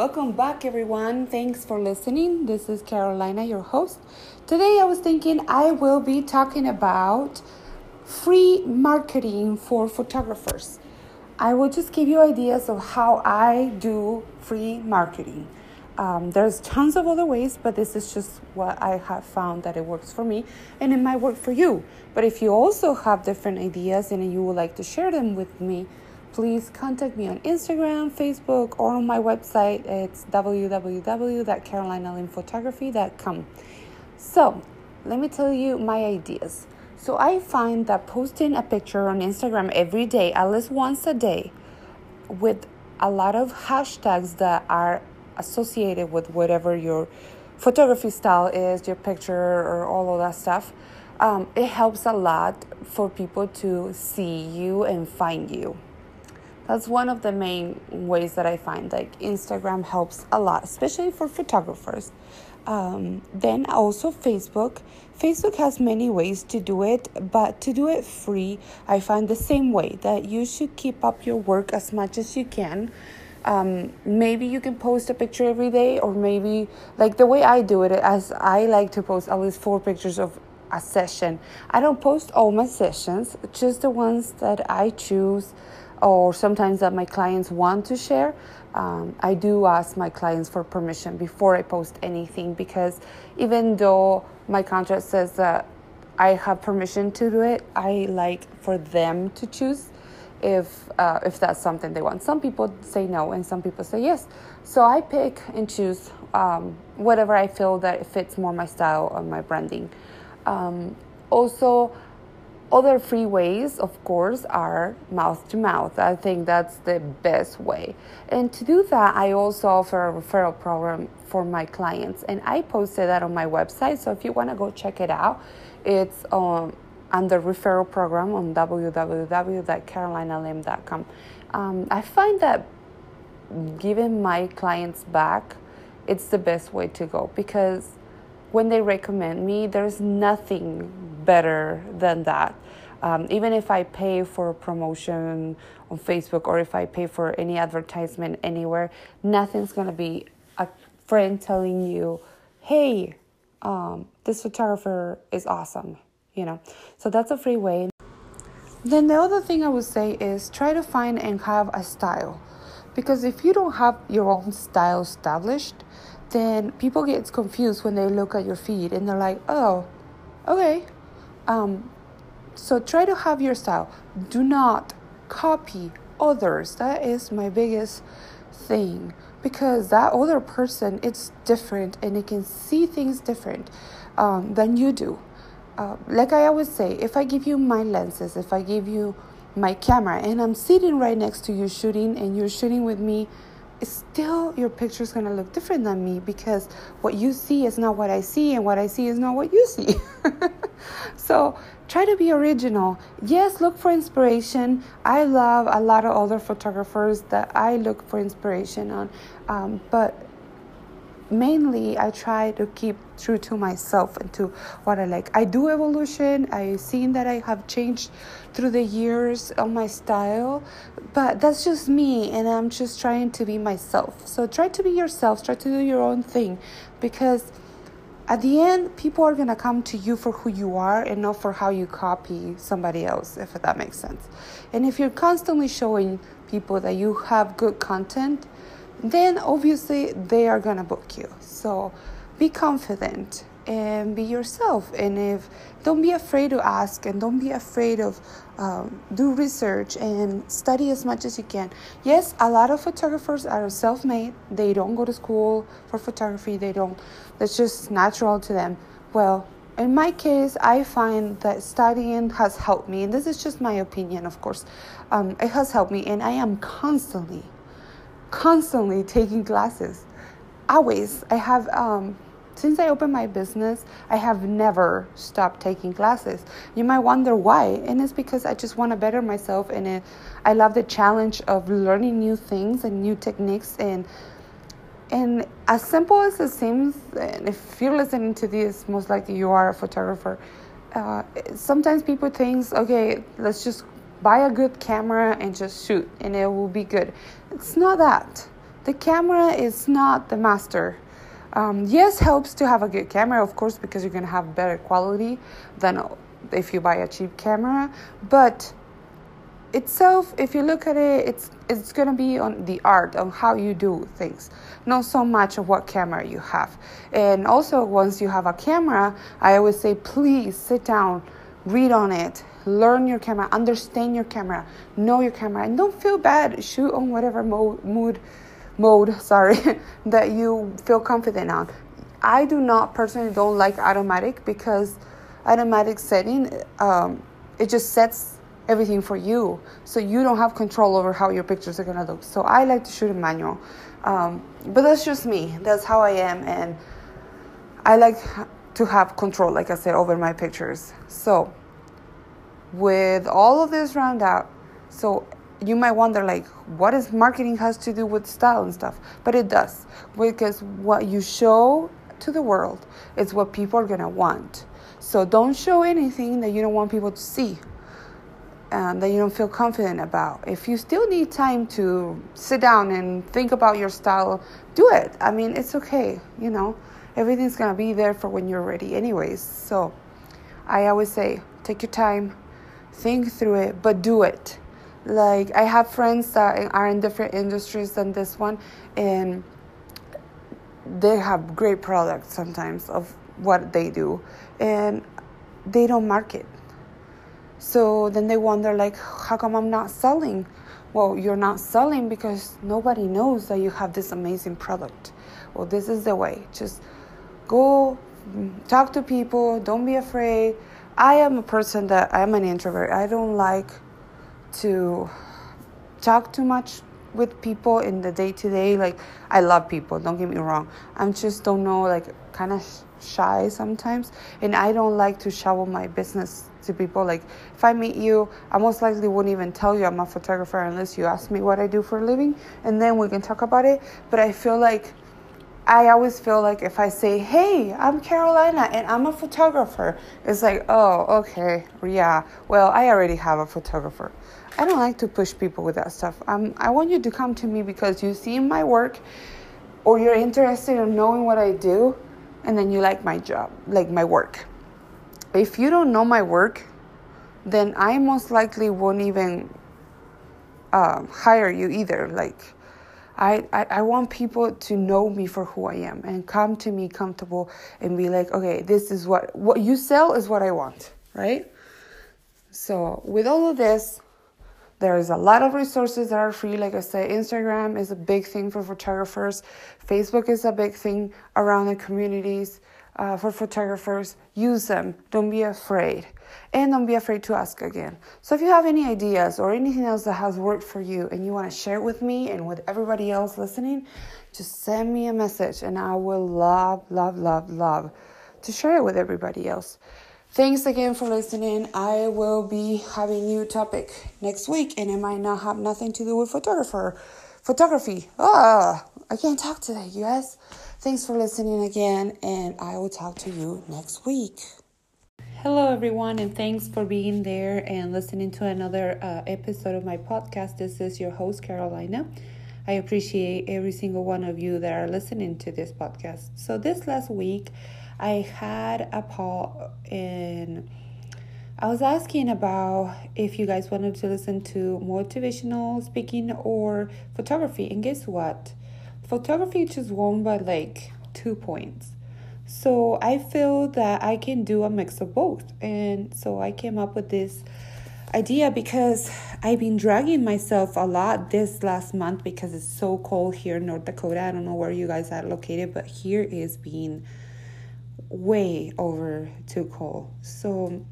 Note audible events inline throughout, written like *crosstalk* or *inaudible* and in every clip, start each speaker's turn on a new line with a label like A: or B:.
A: Welcome back, everyone. Thanks for listening. This is Carolina, your host. Today, I was thinking I will be talking about free marketing for photographers. I will just give you ideas of how I do free marketing. Um, there's tons of other ways, but this is just what I have found that it works for me and it might work for you. But if you also have different ideas and you would like to share them with me, please contact me on Instagram, Facebook, or on my website. It's www.carolinalynphotography.com. So, let me tell you my ideas. So, I find that posting a picture on Instagram every day, at least once a day, with a lot of hashtags that are associated with whatever your photography style is, your picture, or all of that stuff, um, it helps a lot for people to see you and find you. That's one of the main ways that I find like Instagram helps a lot, especially for photographers. Um, then also Facebook. Facebook has many ways to do it, but to do it free, I find the same way that you should keep up your work as much as you can. Um, maybe you can post a picture every day, or maybe like the way I do it, as I like to post at least four pictures of a session. I don't post all my sessions, just the ones that I choose or sometimes that my clients want to share. Um, I do ask my clients for permission before I post anything because even though my contract says that I have permission to do it, I like for them to choose if uh, if that's something they want. Some people say no, and some people say yes. So I pick and choose um, whatever I feel that fits more my style or my branding. Um, also, other free ways, of course, are mouth to mouth. I think that's the best way. And to do that, I also offer a referral program for my clients, and I posted that on my website. So if you want to go check it out, it's on under referral program on www.carolinalim.com. Um, I find that giving my clients back, it's the best way to go because when they recommend me, there's nothing better than that. Um, even if I pay for a promotion on Facebook or if I pay for any advertisement anywhere, nothing's gonna be a friend telling you, hey, um, this photographer is awesome, you know. So that's a free way. Then the other thing I would say is try to find and have a style. Because if you don't have your own style established, then people get confused when they look at your feed and they're like, oh, okay. Um, so try to have your style. Do not copy others. That is my biggest thing because that other person it's different and it can see things different um, than you do. Uh, like I always say, if I give you my lenses, if I give you my camera, and I'm sitting right next to you shooting, and you're shooting with me still your picture is going to look different than me because what you see is not what I see, and what I see is not what you see. *laughs* so try to be original. Yes, look for inspiration. I love a lot of other photographers that I look for inspiration on, um, but mainly I try to keep true to myself and to what I like. I do evolution. I've seen that I have changed through the years of my style, but that's just me and I'm just trying to be myself. So try to be yourself, try to do your own thing because at the end people are going to come to you for who you are and not for how you copy somebody else if that makes sense. And if you're constantly showing people that you have good content, then obviously they are gonna book you. So be confident and be yourself. And if don't be afraid to ask and don't be afraid of um, do research and study as much as you can. Yes, a lot of photographers are self-made. They don't go to school for photography. They don't. That's just natural to them. Well, in my case, I find that studying has helped me, and this is just my opinion, of course. Um, it has helped me, and I am constantly constantly taking classes. Always. I have, um, since I opened my business, I have never stopped taking classes. You might wonder why, and it's because I just want to better myself, and it, I love the challenge of learning new things and new techniques. And and as simple as it seems, and if you're listening to this, most likely you are a photographer. Uh, sometimes people think, okay, let's just buy a good camera and just shoot and it will be good. It's not that. the camera is not the master. Um, yes, helps to have a good camera, of course, because you're gonna have better quality than if you buy a cheap camera. But itself, if you look at it, it's it's gonna be on the art on how you do things, not so much of what camera you have. And also, once you have a camera, I always say, please sit down, read on it, learn your camera, understand your camera, know your camera, and don't feel bad. Shoot on whatever mode, mood, mode, *laughs* sorry, *laughs* that you feel confident on. I do not personally don't like automatic because automatic setting um, it just sets everything for you, so you don't have control over how your pictures are gonna look. So I like to shoot in manual, um, but that's just me. That's how I am, and I like to have control, like I said, over my pictures. So with all of this round out, so you might wonder like what is marketing has to do with style and stuff? But it does because what you show to the world is what people are going to want. So don't show anything that you don't want people to see and that you don't feel confident about. If you still need time to sit down and think about your style do it. I mean it's okay you know? Everything's going to be there for when you're ready anyways. So i always say take your time think through it, but do it. Like I have friends that are in different industries than this one, and they have great products sometimes of what they do, and they don't market. So then they wonder, like, how come I'm not selling? Well, you're not selling because nobody knows that you have this amazing product. Well, this is the way. Just go mm, talk to people, don't be afraid I am a person that I'm an introvert. I don't like to talk too much with people in the day to day. Like, I love people, don't get me wrong. I just don't know, like, kind of shy sometimes. And I don't like to show my business to people. Like, if I meet you, I most likely wouldn't even tell you I'm a photographer unless you ask me what I do for a living. And then we can talk about it. But I feel like I always feel like if I say, hey, I'm Carolina and I'm a photographer, it's like, oh, okay, yeah, well, I already have a photographer. I don't like to push people with that stuff. Um, I want you to come to me because you see my work or you're interested in knowing what I do and then you like my job, like my work. If you don't know my work, then I most likely won't even uh, hire you either. Like, I, I, I want people to know me for who I am and come to me comfortable and be like, okay, this is what what you sell is what I want, right? So with all of this, there's a lot of resources that are free. Like I said, Instagram is a big thing for photographers. Facebook is a big thing around the communities uh, for photographers. Use them. Don't be afraid and don't be afraid to ask again. So if you have any ideas or anything else that has worked for you and you want to share it with me and with everybody else listening, just send me a message and I will love, love, love, love to share it with everybody else. Thanks again for listening. I will be having a new topic next week and it might not have nothing to do with photographer photography. Ah, I can't talk today, you guys. Thanks for listening again and I will talk to you next week. Hello, everyone, and thanks for being there and listening to another uh, episode of my podcast. This is your host, Carolina. I appreciate every single one of you that are listening to this podcast. So, this last week, I had a poll and I was asking about if you guys wanted to listen to motivational speaking or photography. And guess what? Photography just won by like two points. So I feel that I can do a mix of both. And so I came up with this idea because I've been dragging myself a lot this last month because it's so cold here in North Dakota. I don't know where you guys are located, but here is being way over too cold. So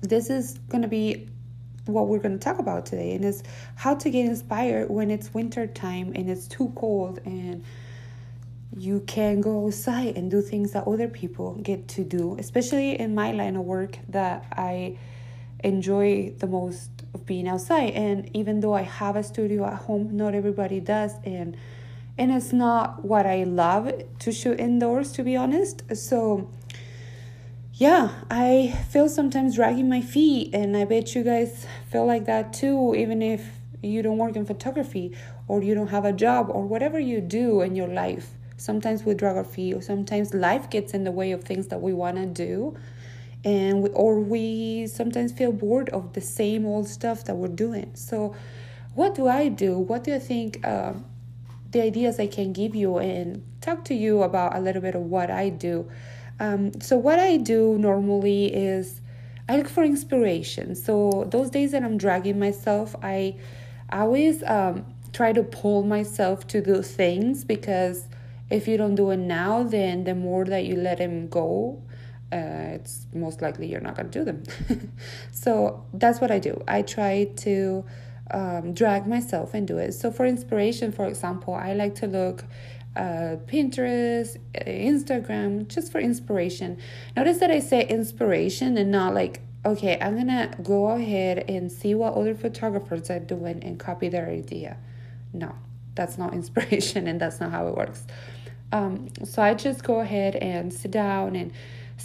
A: this is going to be what we're going to talk about today and is how to get inspired when it's winter time and it's too cold and you can go outside and do things that other people get to do, especially in my line of work that I enjoy the most of being outside. And even though I have a studio at home, not everybody does. And and it's not what I love to shoot indoors, to be honest. So yeah, I feel sometimes dragging my feet, and I bet you guys feel like that too, even if you don't work in photography or you don't have a job or whatever you do in your life. Sometimes with geography or sometimes life gets in the way of things that we want to do. And we, or we sometimes feel bored of the same old stuff that we're doing. So what do i do? What do you think uh, the ideas i can give you and talk to you about a little bit of what i do um, so what i do normally is i look for inspiration so those days that i'm dragging myself i always um, try to pull myself to do things because if you don't do it now then the more that you let him go uh, it's most likely you're not going to do them. *laughs* so that's what I do. I try to um, drag myself and do it. So for inspiration, for example, I like to look uh, Pinterest, uh, Instagram, just for inspiration. Notice that I say inspiration and not like, okay, I'm gonna go ahead and see what other photographers are doing and copy their idea. No, that's not *laughs* inspiration and that's not how it works. Um, so I just go ahead and sit down and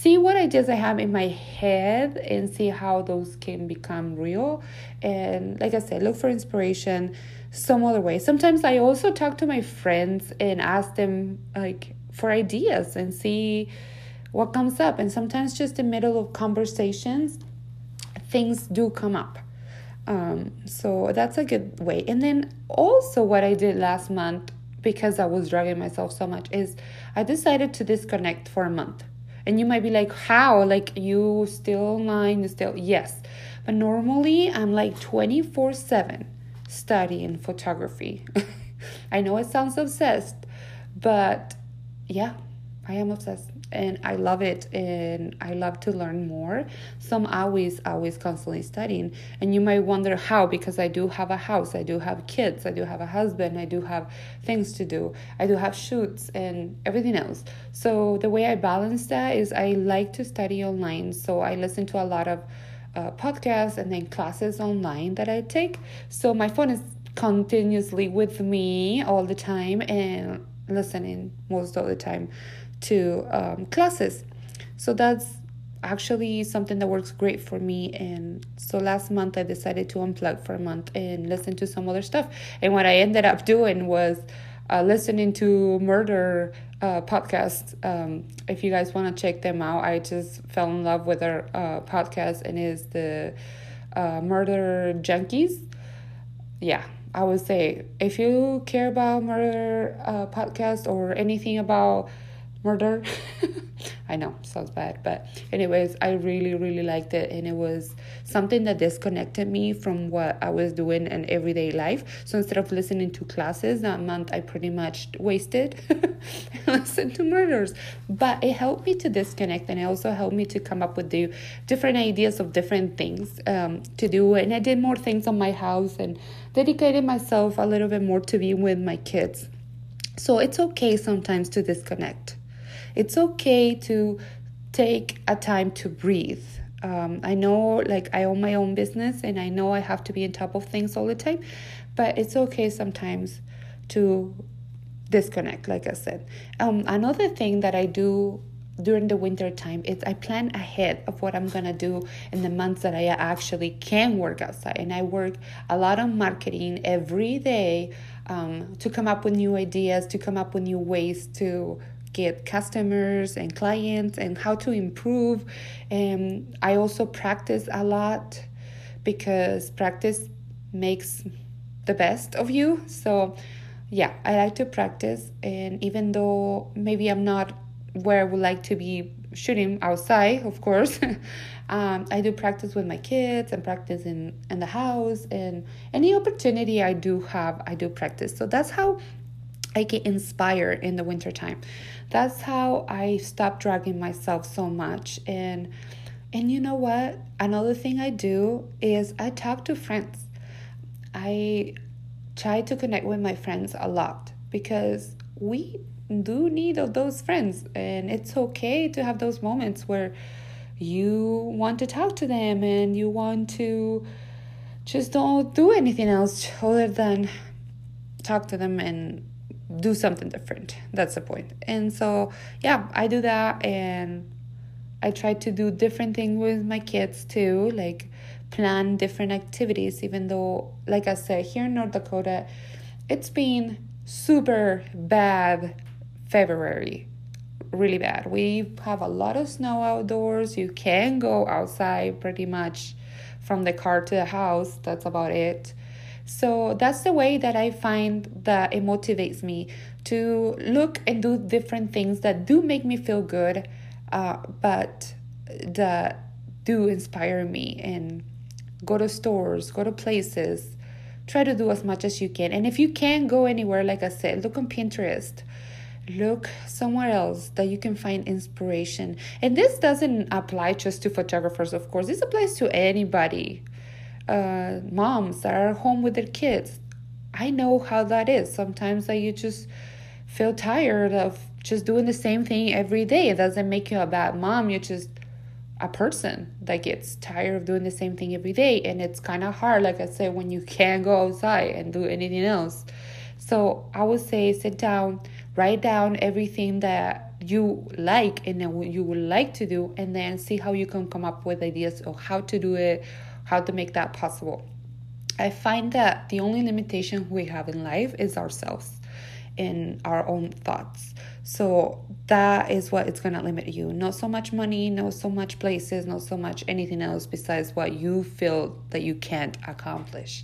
A: see what ideas I have in my head and see how those can become real. And like I said, look for inspiration some other way. Sometimes I also talk to my friends and ask them like for ideas and see what comes up. And sometimes just in the middle of conversations, things do come up. Um, so that's a good way. And then also what I did last month because I was dragging myself so much is I decided to disconnect for a month. And you might be like, how? Like, you still online? Still, yes. But normally, I'm like 24 7 studying photography. *laughs* I know it sounds obsessed, but yeah, I am obsessed and I love it and I love to learn more. So I'm always, always constantly studying. And you might wonder how, because I do have a house, I do have kids, I do have a husband, I do have things to do, I do have shoots and everything else. So the way I balance that is I like to study online. So I listen to a lot of uh, podcasts and then classes online that I take. So my phone is continuously with me all the time and listening most of the time to um, classes. So that's actually something that works great for me. And so last month I decided to unplug for a month and listen to some other stuff. And what I ended up doing was uh, listening to murder uh, podcasts. Um, if you guys want to check them out, I just fell in love with their uh, podcast and is the uh, Murder Junkies. Yeah, I would say if you care about murder uh, podcast or anything about murder. *laughs* I know, sounds bad, but anyways, I really, really liked it, and it was something that disconnected me from what I was doing in everyday life. So instead of listening to classes that month, I pretty much wasted *laughs* and listened to murders. But it helped me to disconnect, and it also helped me to come up with the different ideas of different things um, to do. And I did more things on my house and dedicated myself a little bit more to be with my kids. So it's okay sometimes to disconnect. It's okay to take a time to breathe. Um, I know, like, I own my own business and I know I have to be on top of things all the time, but it's okay sometimes to disconnect, like I said. Um, another thing that I do during the winter time is I plan ahead of what I'm gonna do in the months that I actually can work outside. And I work a lot on marketing every day um, to come up with new ideas, to come up with new ways to get customers and clients and how to improve. And I also practice a lot because practice makes the best of you. So, yeah, I like to practice. And even though maybe I'm not where I would like to be shooting outside, of course, *laughs* um, I do practice with my kids and practice in, in the house. And any opportunity I do have, I do practice. So that's how I get inspired in the wintertime. That's how I stop dragging myself so much. And and you know what? Another thing I do is I talk to friends. I try to connect with my friends a lot because we do need those friends and it's okay to have those moments where you want to talk to them and you want to just don't do anything else other than talk to them and do something different. That's the point. And so, yeah, I do that and I try to do different things with my kids too, like plan different activities, even though, like I said, here in North Dakota, it's been super bad February. Really bad. We have a lot of snow outdoors. You can go outside pretty much from the car to the house. That's about it. So that's the way that I find that it motivates me to look and do different things that do make me feel good, uh, but that do inspire me and go to stores, go to places, try to do as much as you can. And if you can't go anywhere, like I said, look on Pinterest. Look somewhere else that you can find inspiration. And this doesn't apply just to photographers, of course. This applies to anybody uh, moms that are home with their kids. I know how that is. Sometimes that you just feel tired of just doing the same thing every day. It doesn't make you a bad mom. You're just a person that gets tired of doing the same thing every day. And it's kind of hard, like I said, when you can't go outside and do anything else. So I would say sit down, write down everything that you like and then you would like to do, and then see how you can come up with ideas of how to do it how to make that possible. I find that the only limitation we have in life is ourselves in our own thoughts. So that is what it's going to limit you. Not so much money, not so much places, not so much anything else besides what you feel that you can't accomplish.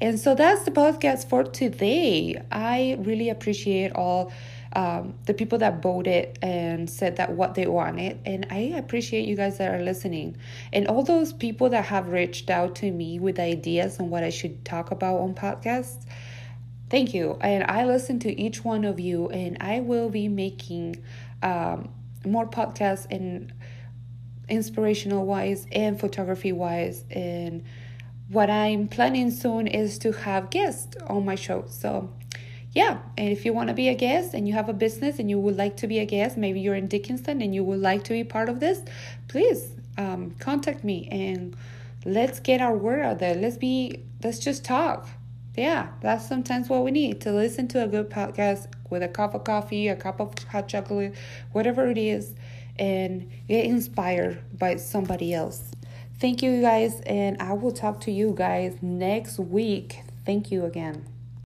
A: And so that's the podcast for today. I really appreciate all um, the people that voted and said that what they wanted. And I appreciate you guys that are listening. And all those people that have reached out to me with ideas on what I should talk about on podcasts. Thank you. And I listen to each one of you, and I will be making um, more podcasts and inspirational wise and photography wise. And what I'm planning soon is to have guests on my show. So yeah, and if you want to be a guest and you have a business and you would like to be a guest, maybe you're in Dickinson and you would like to be part of this, please um, contact me and let's get our word out there. Let's be, let's just talk. Yeah, that's sometimes what we need to listen to a good podcast with a cup of coffee, a cup of hot chocolate, whatever it is, and get inspired by somebody else. Thank you guys, and I will talk to you guys next week. Thank you again.